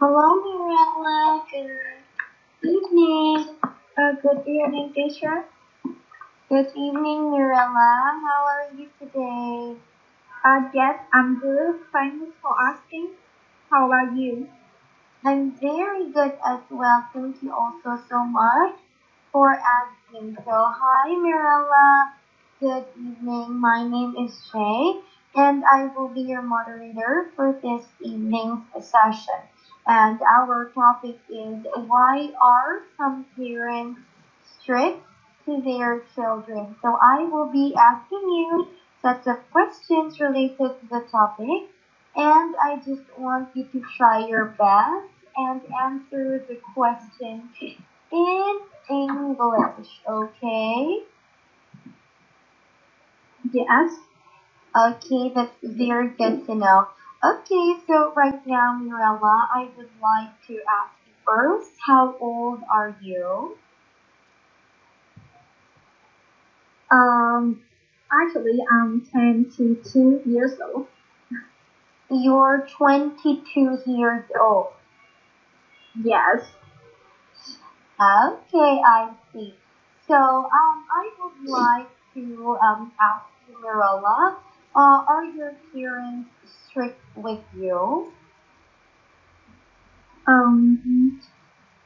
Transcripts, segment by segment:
Hello, Mirella. Good evening. Uh, good evening, teacher. Good evening, Mirella. How are you today? Uh, yes, I'm good. Thanks for asking. How are you? I'm very good as well. Thank you also so much for asking. So, hi, Mirella. Good evening. My name is Shay, and I will be your moderator for this evening's session. And our topic is why are some parents strict to their children? So, I will be asking you sets of questions related to the topic, and I just want you to try your best and answer the question in English, okay? Yes. Okay, that's very good to know. Okay, so right now, Mirella, I would like to ask you first, how old are you? Um, actually, I'm 22 years old. You're 22 years old. Yes. Okay, I see. So, um, I would like to um, ask you, Mirella, uh, are your parents strict with you? Um,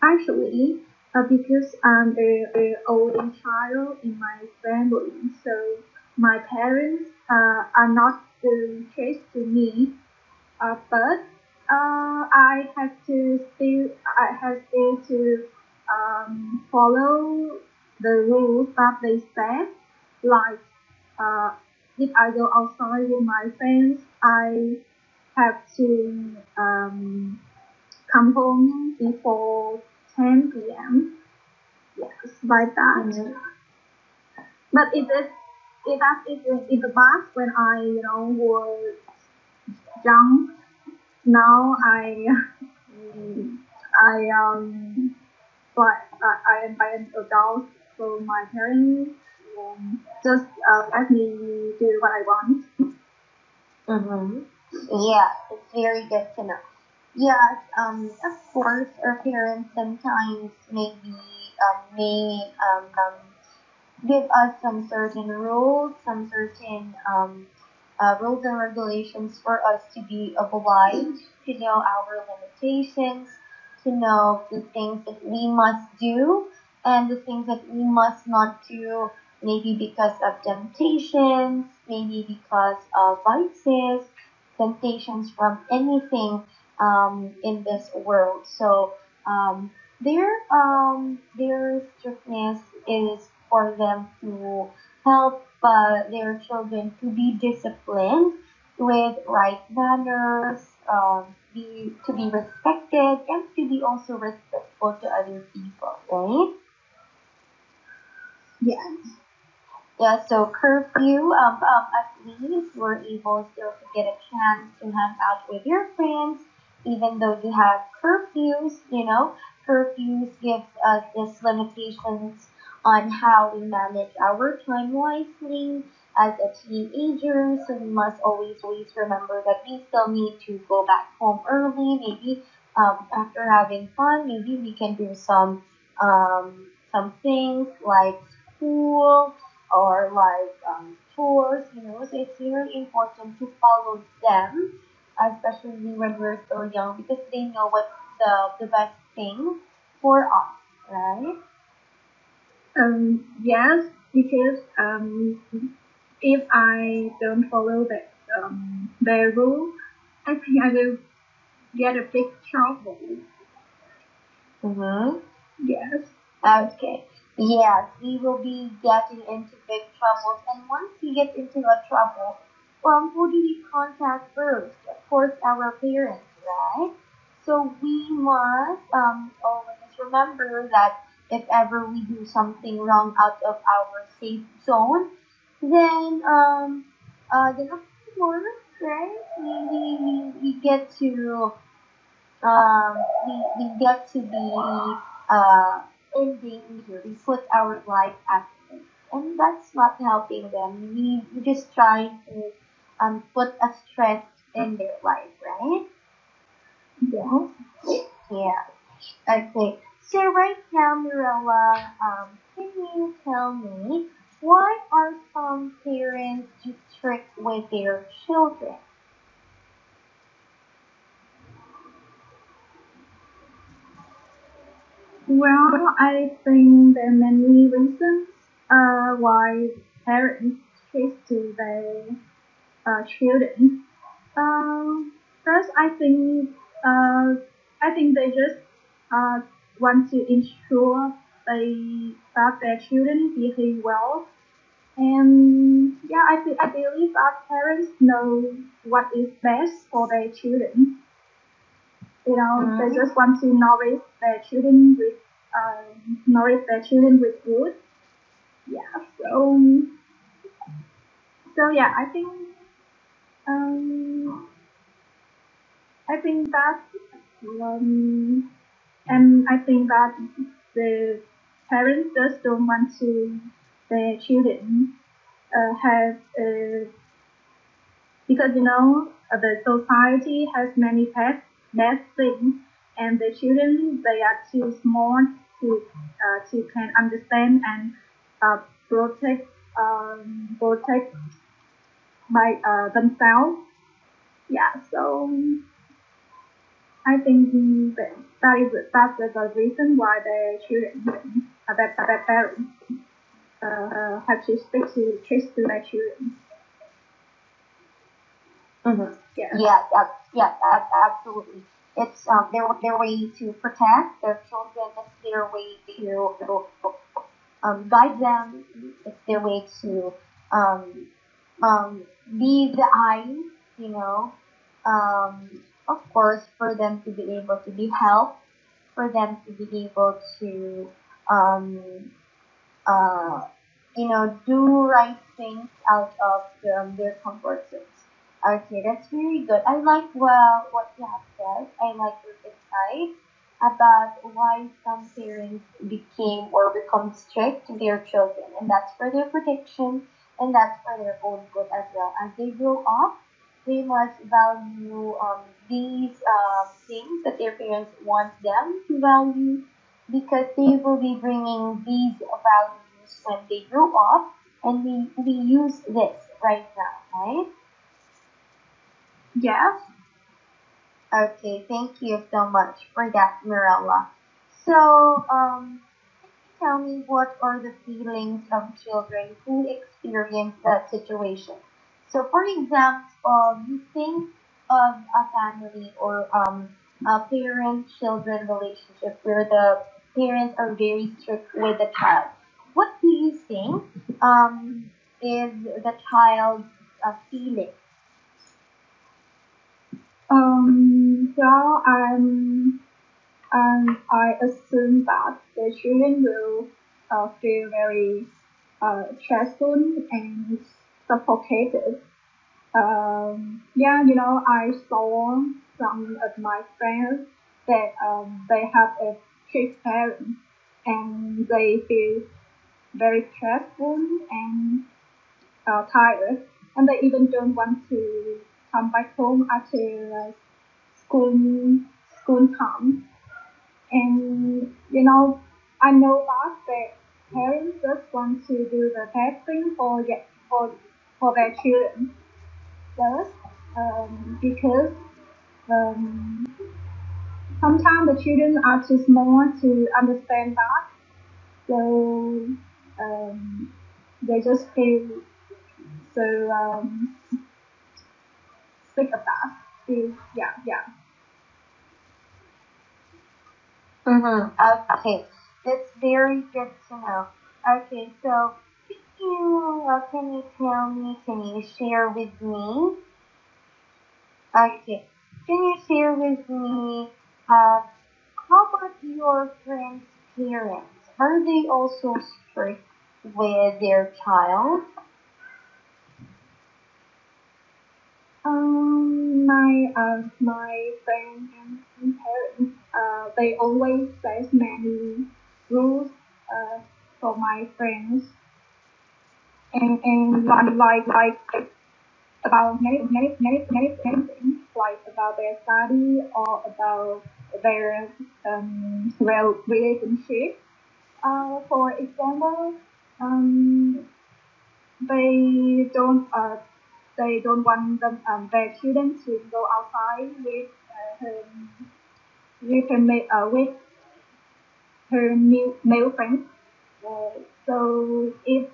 actually, uh, because I'm a, a only child in my family, so my parents uh, are not strict to me. Uh, but uh, I have to still I have still to um, follow the rules that they set. Like uh, if I go outside with my friends, I have to um, come home before 10 p.m. Yes, like that. Mhm. But it is it that is in the past when I you know was young. Now I I um but I, I am an adult, so my parents um, just uh, let me do what I want. Mm-hmm. Yeah, it's very good to know. Yes, um, of course, our parents sometimes maybe um, may um, um, give us some certain rules, some certain um, uh, rules and regulations for us to be obliged to know our limitations, to know the things that we must do and the things that we must not do, maybe because of temptations, maybe because of vices, temptations from anything um, in this world. So um, their um, their strictness is for them to help uh, their children to be disciplined with right manners, um, be to be respected, and to be also respectful to other people, right? Yes. Yeah, so curfew, um, um, at least we're able still to get a chance to hang out with your friends, even though you have curfews, you know, curfews gives us this limitations on how we manage our time wisely as a teenager, so we must always, always remember that we still need to go back home early, maybe um, after having fun, maybe we can do some um, some things like school or like um, chores, you know. So it's very important to follow them, especially when we're still young, because they know what's the the best thing for us, right? Um, yes, because um, if I don't follow the um, their rule, I think I will get a big trouble. Mm-hmm. Yes. Okay. Yes, we will be getting into big troubles, and once we get into a trouble, um, who do we contact first? Of course, our parents, right? So we must um always remember that if ever we do something wrong out of our safe zone, then um uh then of course, right? We, we, we get to um, we, we get to be uh, in danger. We put our life at risk. And that's not helping them. We, we just try to um, put a stress in their life, right? Yes. Yeah. Okay. So right now, Mirella, um, can you tell me why are some parents strict with their children? Well, I think there are many reasons uh, why parents teach to their uh, children. Um, first, I think uh, I think they just uh, want to ensure they that their children behave well. And yeah, I, I believe that parents know what is best for their children. You know, mm-hmm. they just want to nourish their children with uh, nourish their children with food. Yeah, so so yeah, I think um, I think that um, and I think that the parents just don't want to their children uh, have uh, because you know the society has many bad things and the children they are too small to uh, to can understand and uh, protect um, protect by uh, themselves yeah so I think that that is that's the reason why the children uh, that that parents uh, have to stick to kiss to their children. Mm-hmm. Yeah. Yeah. That, yeah. Absolutely. It's um, their their way to protect their children. It's their way to um, guide them. It's their way to um, um, be the eyes. You know. Um, of course, for them to be able to be helped, for them to be able to, um, uh, you know, do right things out of um, their comfort zones. Okay, that's very good. I like well what you have said. I like your insight about why some parents became or become strict to their children, and that's for their protection and that's for their own good as well. As they grow up, they must value um, these uh, things that their parents want them to value because they will be bringing these values when they grow up and we, we use this right now, right? Yes. Okay, thank you so much for that, Mirella. So, um, tell me what are the feelings of children who experience that situation? So, for example, you think of a family or um, a parent-children relationship where the parents are very strict with the child. What do you think um, is the child's uh, feeling? Um, um, um, I assume that the children will uh, feel very uh, stressful and suffocated. Um, yeah, you know, I saw some of my friends that um, they have a strict parent and they feel very stressful and uh, tired, and they even don't want to come back home after uh, school school time. And you know, I know that parents just want to do the best thing for for for their children first um, because um, sometimes the children are too small to understand that. So um, they just feel so um, sick of. Feel, yeah, yeah. Mm-hmm. Okay, that's very good to know. Okay, so you, uh, can you tell me, can you share with me? Okay, can you share with me, uh, how about your friend's parents? Are they also strict with their child? Um, my uh, my friend and parents, uh, they always set many rules uh, for my friends and and like like like about many many many many things like about their study or about their um, relationship. Uh, for example, um, they don't uh, they don't want them um, their children to go outside with uh, her with her uh, with her male, male friends. Uh, so it's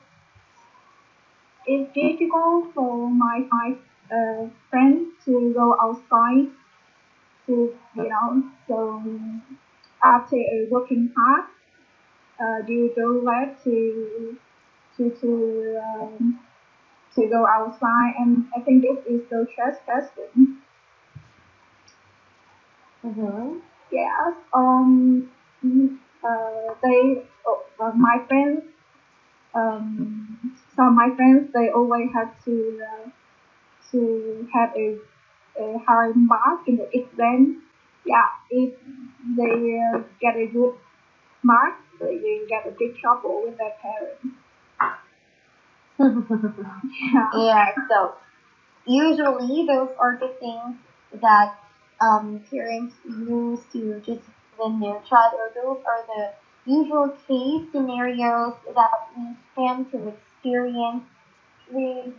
it's difficult for my my uh, friends to go outside to you know so after a working hard uh, you don't like to to to um, to go outside and I think this is so stressful. Mm-hmm. Yes. Um. Uh. They. Oh, uh, my friends. Um. Some of my friends they always have to uh, to have a, a high mark in the exam. Yeah. If they uh, get a good mark, they get a big trouble with their parents. Yeah. yeah, so usually those are the things that um, parents use to just discipline their child, or those are the usual case scenarios that we tend to experience. We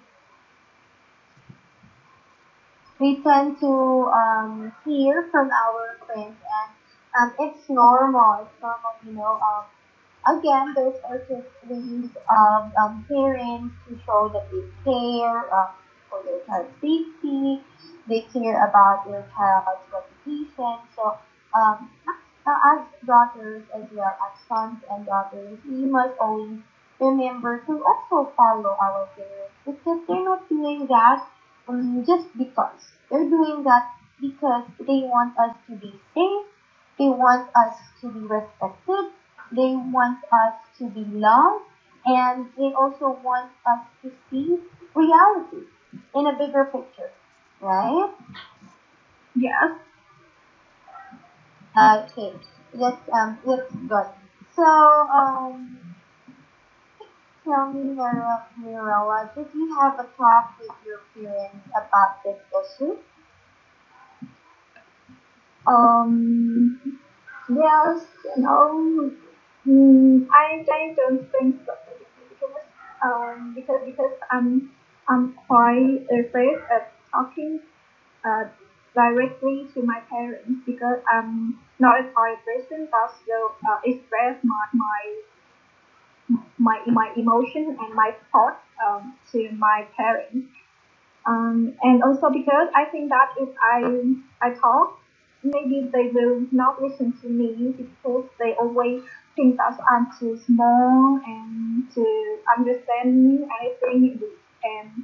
we tend to um, hear from our friends, and um, it's normal. It's normal, you know. Um, again, those are just ways of um, parents to show that they care uh, for their child's safety, they care about their child's reputation. So, um, as daughters as well as sons and daughters, we must always remember to also follow our parents because they're not doing that um, just because. They're doing that because they want us to be safe, they want us to be respected, they want us to be loved, and they also want us to see reality in a bigger picture, right? Yes. Okay, let's um let's go. So um, tell me, Mirella, did you have a talk with your parents about this issue? Um. Yes. No. Mm, I I don't think so. Because um because because I'm I'm quite afraid of talking uh directly to my parents because I'm not a quiet person that will uh, express my my my my emotion and my thoughts um to my parents. Um and also because I think that if I I talk maybe they will not listen to me because they always think that I'm too small and to understand anything and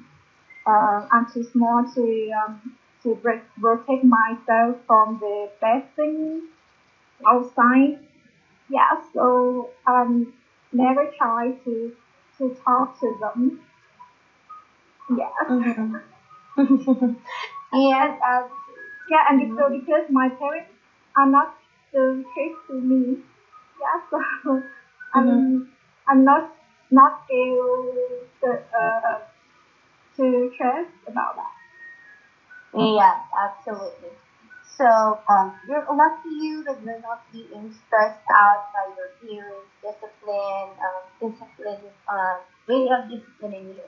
uh, I'm too small to um, to protect myself from the bad things outside. Yeah, so um, never try to to talk to them. Yeah. Mm-hmm. yes, um, Yeah, and so because my parents are not so strict to me, yeah, so I'm I'm not not able to, uh, too stressed about that. yeah, absolutely. So, um, you're lucky you that you're not being stressed out by your parents' discipline, um, discipline, uh, way of disciplining you.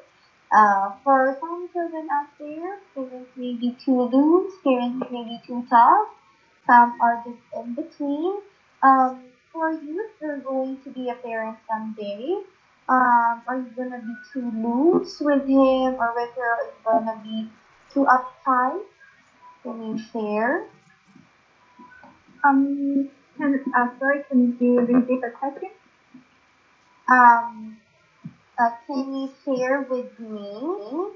Uh, for some children out there, parents may be too loose, parents may be too tough, some are just in between. Um, for you, if you're going to be a parent someday, um, are you gonna be too loose with him or with her? Are you gonna be too uptight? Can you share? Um, can uh, sorry, can you repeat the question? Um, uh, can you share with me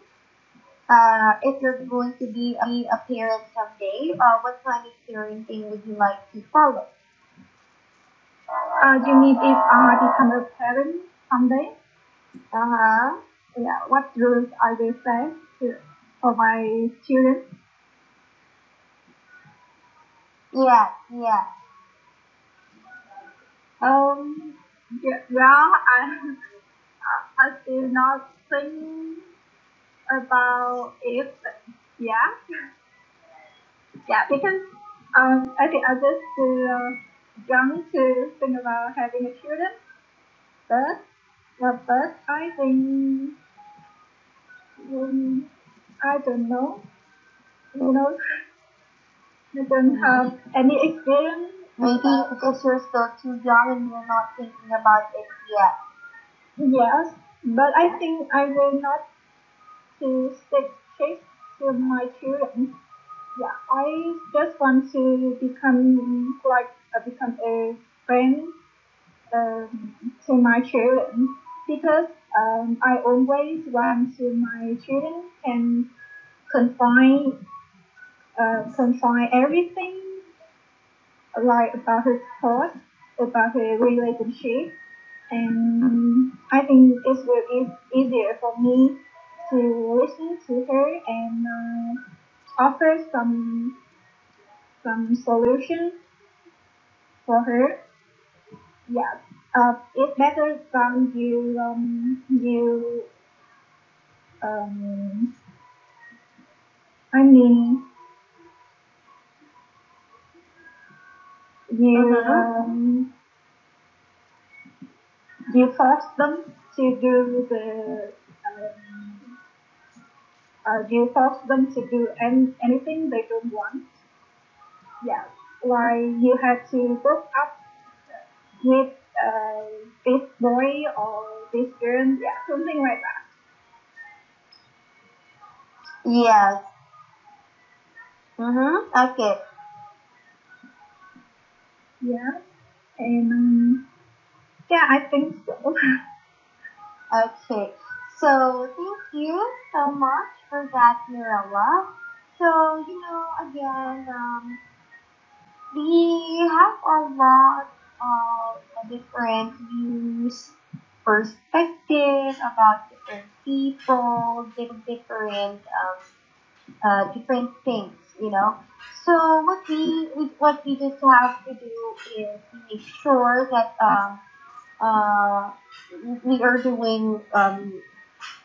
uh, if you're going to be a, a parent someday, uh, what kind of parenting would you like to follow? Uh, you mean if I become a parent someday? Uh-huh. Yeah, what rules I will set to, for my children? Yeah, yeah. Um, yeah, well, I, I still not think about it. Yeah, yeah, because Um, I think I just too uh, young to think about having a children, but uh, but I think um, I don't know. You know, I don't have any experience. Maybe because you're still too young and you're not thinking about it yet. Yes, but I think I will not to stick strict to my children. Yeah, I just want to become like uh, become a friend um, to my children because um, I always want to my children can confine uh, confine everything like about her thoughts about her relationship and I think it will very easier for me to listen to her and uh, offer some some solution for her. Yeah, uh, it's better than you um, you um, I mean you Mhm. um, you force them to do the um, uh, you force them to do any, anything they don't want. Yeah, like you have to look up with uh, this boy or this girl, yeah, something like that. Yes. Mm-hmm. Okay. Yeah, and um, yeah, I think so. Okay. So thank you so much for that, Mirella. So you know, again, um, we have a lot of different views, perspective about different people, different um, uh, different things, you know. So what we, what we just have to do is make sure that um, uh, we are doing um,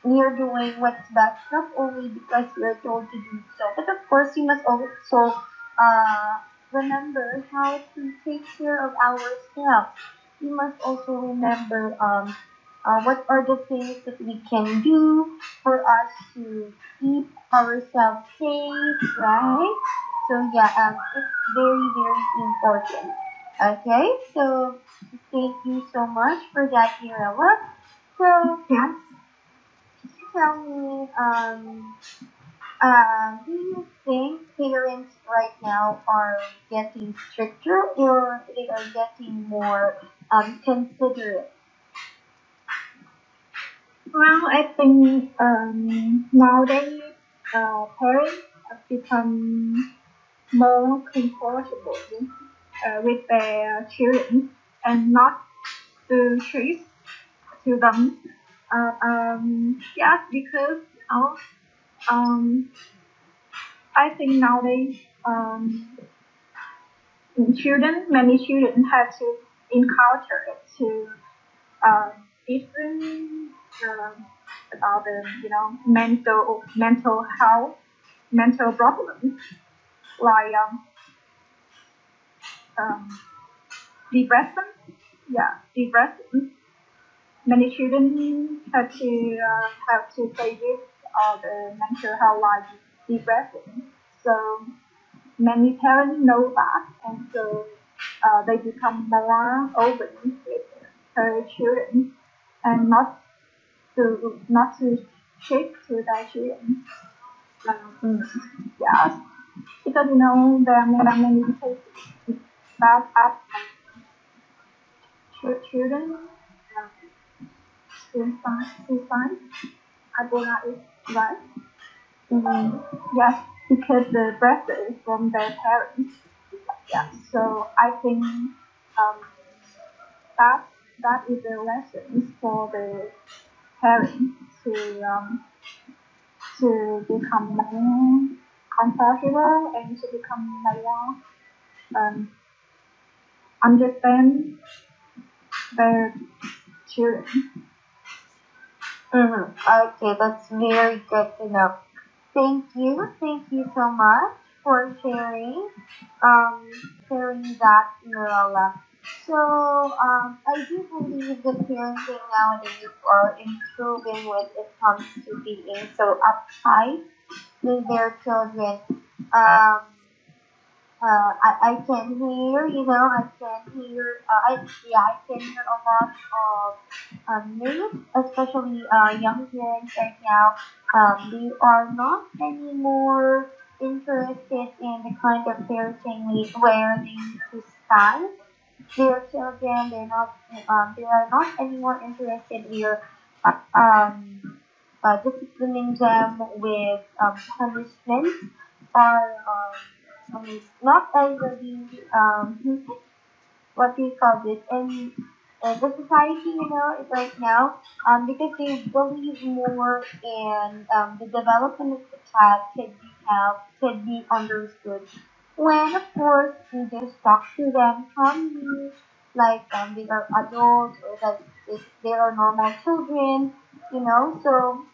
we are doing what's best not only because we are told to do so, but of course we must also uh, remember how to take care of ourselves. We must also remember um, uh, what are the things that we can do for us to keep ourselves safe, right? So yeah, um, it's very very important. Okay, so thank you so much for that, Mirella. So yeah. tell me, um, uh, do you think parents right now are getting stricter or they are getting more um, considerate? Well, I think um, nowadays uh, parents have become more comfortable uh, with their children and not to treat to them. Uh, um, yes, because of, um, I think nowadays um, children, many children have to encounter to uh, different uh, about the you know mental mental health, mental problems like um, um, depression. Yeah, depression. Many children have to uh, have to face with all the mental health like depression. So many parents know that, and so uh, they become more open with her children and not to not to trick to their children. Um, yes, because you know there are many cases at ch- children um, suicide, suicide. I think that is right. Yes, because the pressure from their parents. Yeah, so I think um, that that is a lesson for the parents to um, to become more comfortable and to become more um, understand their children. Mm-hmm. Okay, that's very good to know. Thank you. Thank you so much for sharing, um, sharing that, Mirella. So, um, I do believe that parenting nowadays are improving when it comes to being so uptight with their children. Um, uh, I, I can hear, you know, I can hear, uh, I, yeah, I can hear a lot of um, especially uh, young parents right now. Um, they are not anymore interested in the kind of parenting we- where they need their children. They're not, um, they are not anymore interested in um, uh, disciplining them with um, punishment or um, um, not everybody um, what you call this in uh, the society you know right now um, because they believe more in um, the development of the child could be helped could be understood. When of course we just talk to them calmly like um, they are adults or if they are normal children you know so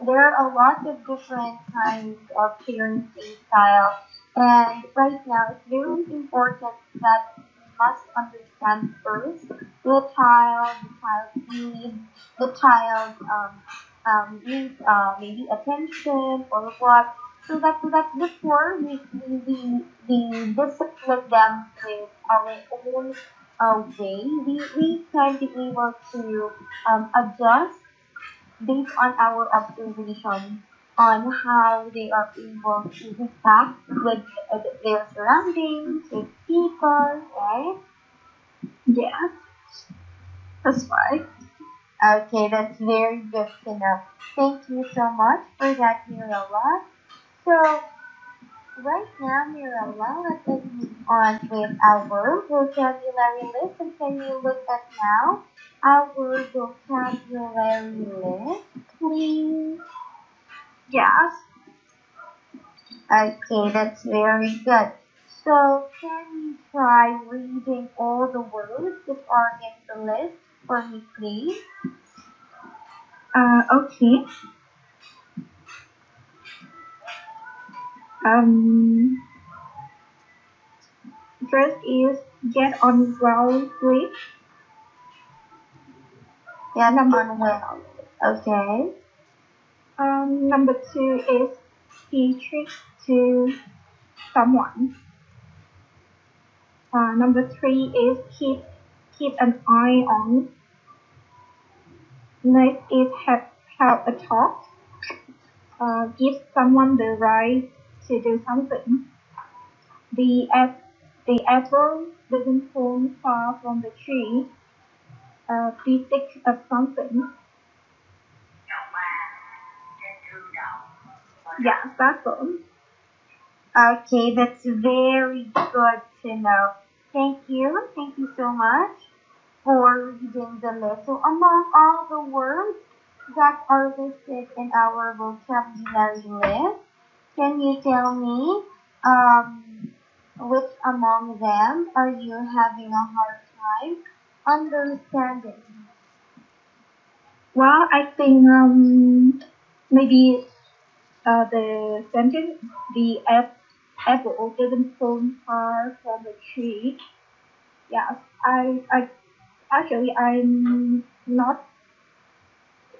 there are a lot of different kinds of parenting style, and right now it's very important that we must understand first the child, the child's needs, the child um, um, needs uh, maybe attention or what, so that so that before we we, we, we discipline them with our own uh, way, we, we can be able to um, adjust based on our observation on how they are able to interact with their surroundings, with people, right? Yes, that's right. Okay, that's very good to know. Thank you so much for that, Mirella. So, right now, Mirella, let us move on with our vocabulary list. And can you look at now our vocabulary list, please? Yes. Okay, that's very good. So, can you try reading all the words that are in the list for me, please? Uh, okay. Um, first is get on well with. Get Number- on well. Okay. Um, number two is be trick to someone. Uh, number three is keep keep an eye on. Next is have have a talk. Uh, give someone the right to do something. The ap- the apple doesn't fall far from the tree. Uh, be sick of something. Yeah, that's all. Okay, that's very good to know. Thank you. Thank you so much for reading the list. So among all the words that are listed in our vocabulary list, can you tell me um, which among them are you having a hard time understanding? Well, I think um maybe uh the sentence the apple doesn't fall far from the tree. Yes, I I actually I'm not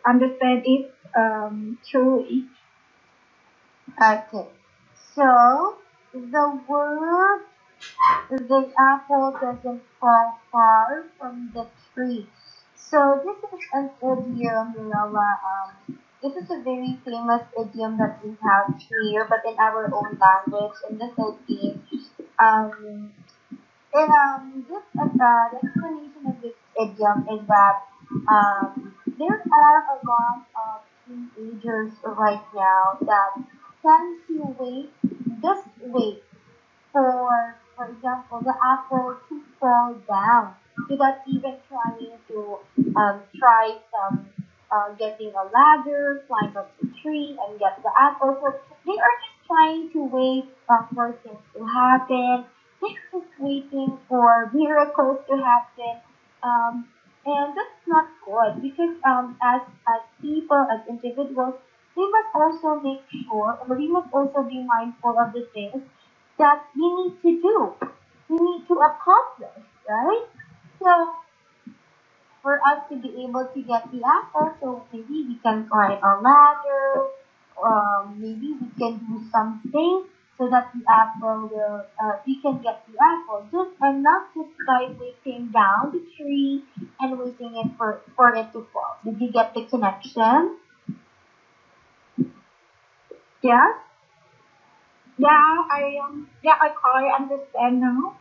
understand it um truly. Okay, so the word the apple doesn't fall far from the tree. So this is an idiom, Mirella. Um, this is a very famous idiom that we have here, but in our own language in the Philippines. Um, and um, this uh, the explanation of this idiom is that um, there are a lot of teenagers right now that tend to wait, just wait for, for example, the apple to fall down without even trying to um, try some uh, getting a ladder, climb up the tree, and get the apple. So they are just trying to wait uh, for things to happen. They're just waiting for miracles to happen. Um, and that's not good because um, as as people, as individuals, we must also make sure, or we must also be mindful of the things that we need to do, we need to accomplish, right? So, for us to be able to get the apple, so maybe we can climb a ladder, um, maybe we can do something so that the apple will, uh, we can get the apple. Just and not just by waiting down the tree and waiting it for, for it to fall. Did you get the connection? Yeah. Yeah, I um, yeah, I quite understand now.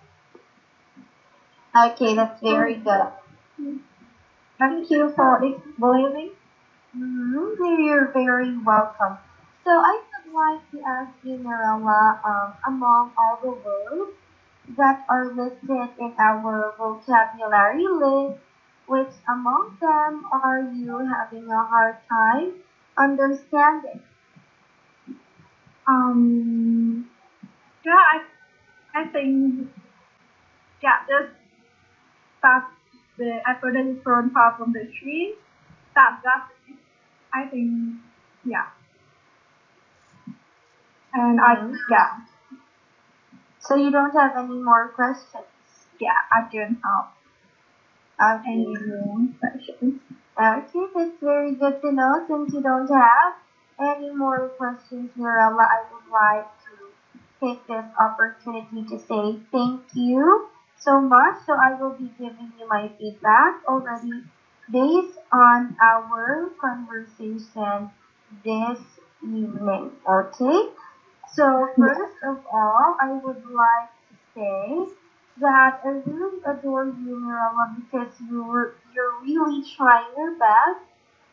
Okay, that's very good. Thank you for explaining. Mm-hmm. You're very welcome. So I would like to ask you, Mirella, um, among all the words that are listed in our vocabulary list, which among them are you having a hard time understanding? Um, yeah, I, I think, yeah, just start the is thrown far from the tree. That, that, I think, yeah. And I, Mhm. yeah, So you don't have any more questions? yeah, I don't have Okay. any more questions. Okay, that's very good to know. Since you don't have any more questions, Mirella, I would like to take this opportunity to say thank you so much. So I will be giving you my feedback already based on our conversation this evening. Okay? So first of all, I would like to say that I really adore you, Mirella, because you're you're really trying your best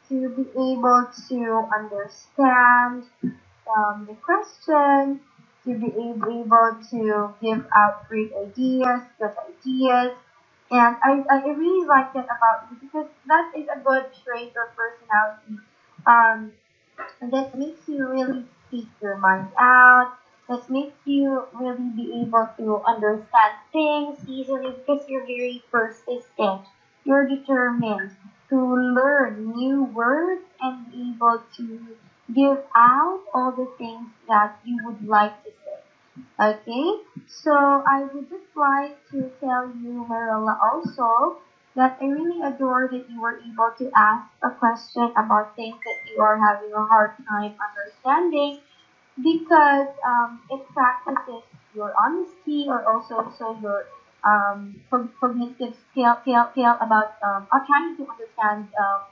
to be able to understand um, the question, to be able, to give out great ideas, good ideas. And I, I really like that about you because that is a good trait or personality. Um, that makes you really speak your mind out. That makes you really be able to understand things easily because you're very persistent. You're determined to learn new words and be able to give out all the things that you would like to say. Okay, so I would just like to tell you, Marilla, also that I really adore that you were able to ask a question about things that you are having a hard time understanding because um, it practices your honesty or also so your um, cog- cognitive skill, skill, skill about um, trying to understand um,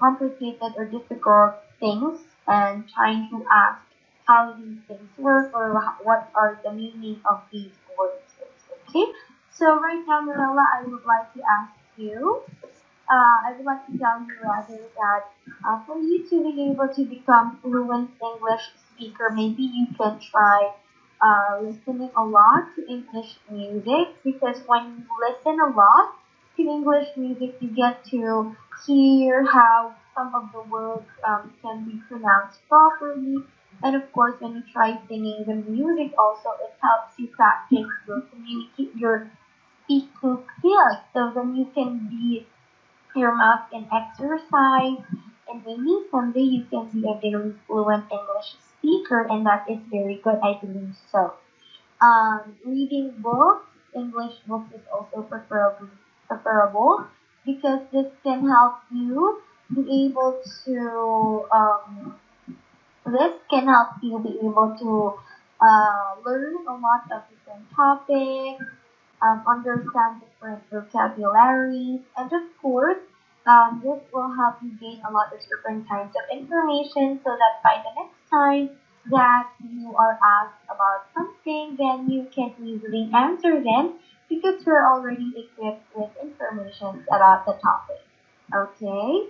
complicated or difficult things and trying to ask how these things work or what are the meaning of these words. Okay, so right now, Marilla, I would like to ask you uh, I would like to tell you rather that uh, for you to be able to become fluent English speaker, maybe you can try uh, listening a lot to English music because when you listen a lot to English music, you get to hear how some of the words um, can be pronounced properly. And of course, when you try singing the music, also it helps you practice your communicate your speaking skills. So then you can be your mouth can exercise, and maybe someday you can be a very fluent English speaker, and that is very good, I believe so. Um, reading books, English books is also preferable, preferable because this can help you be able to um, this can help you be able to uh, learn a lot of different topics, um, understand different vocabularies, and of course, um, this will help you gain a lot of different kinds of information so that by the next time that you are asked about something, then you can easily answer them because you're already equipped with information about the topic. Okay?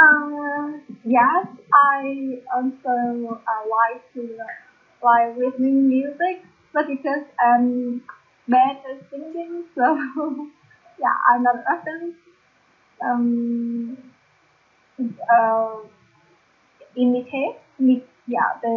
Um, yes, I also uh, like to uh, like listening music, but because I'm bad at singing, so yeah, I'm not often um uh imitate yeah the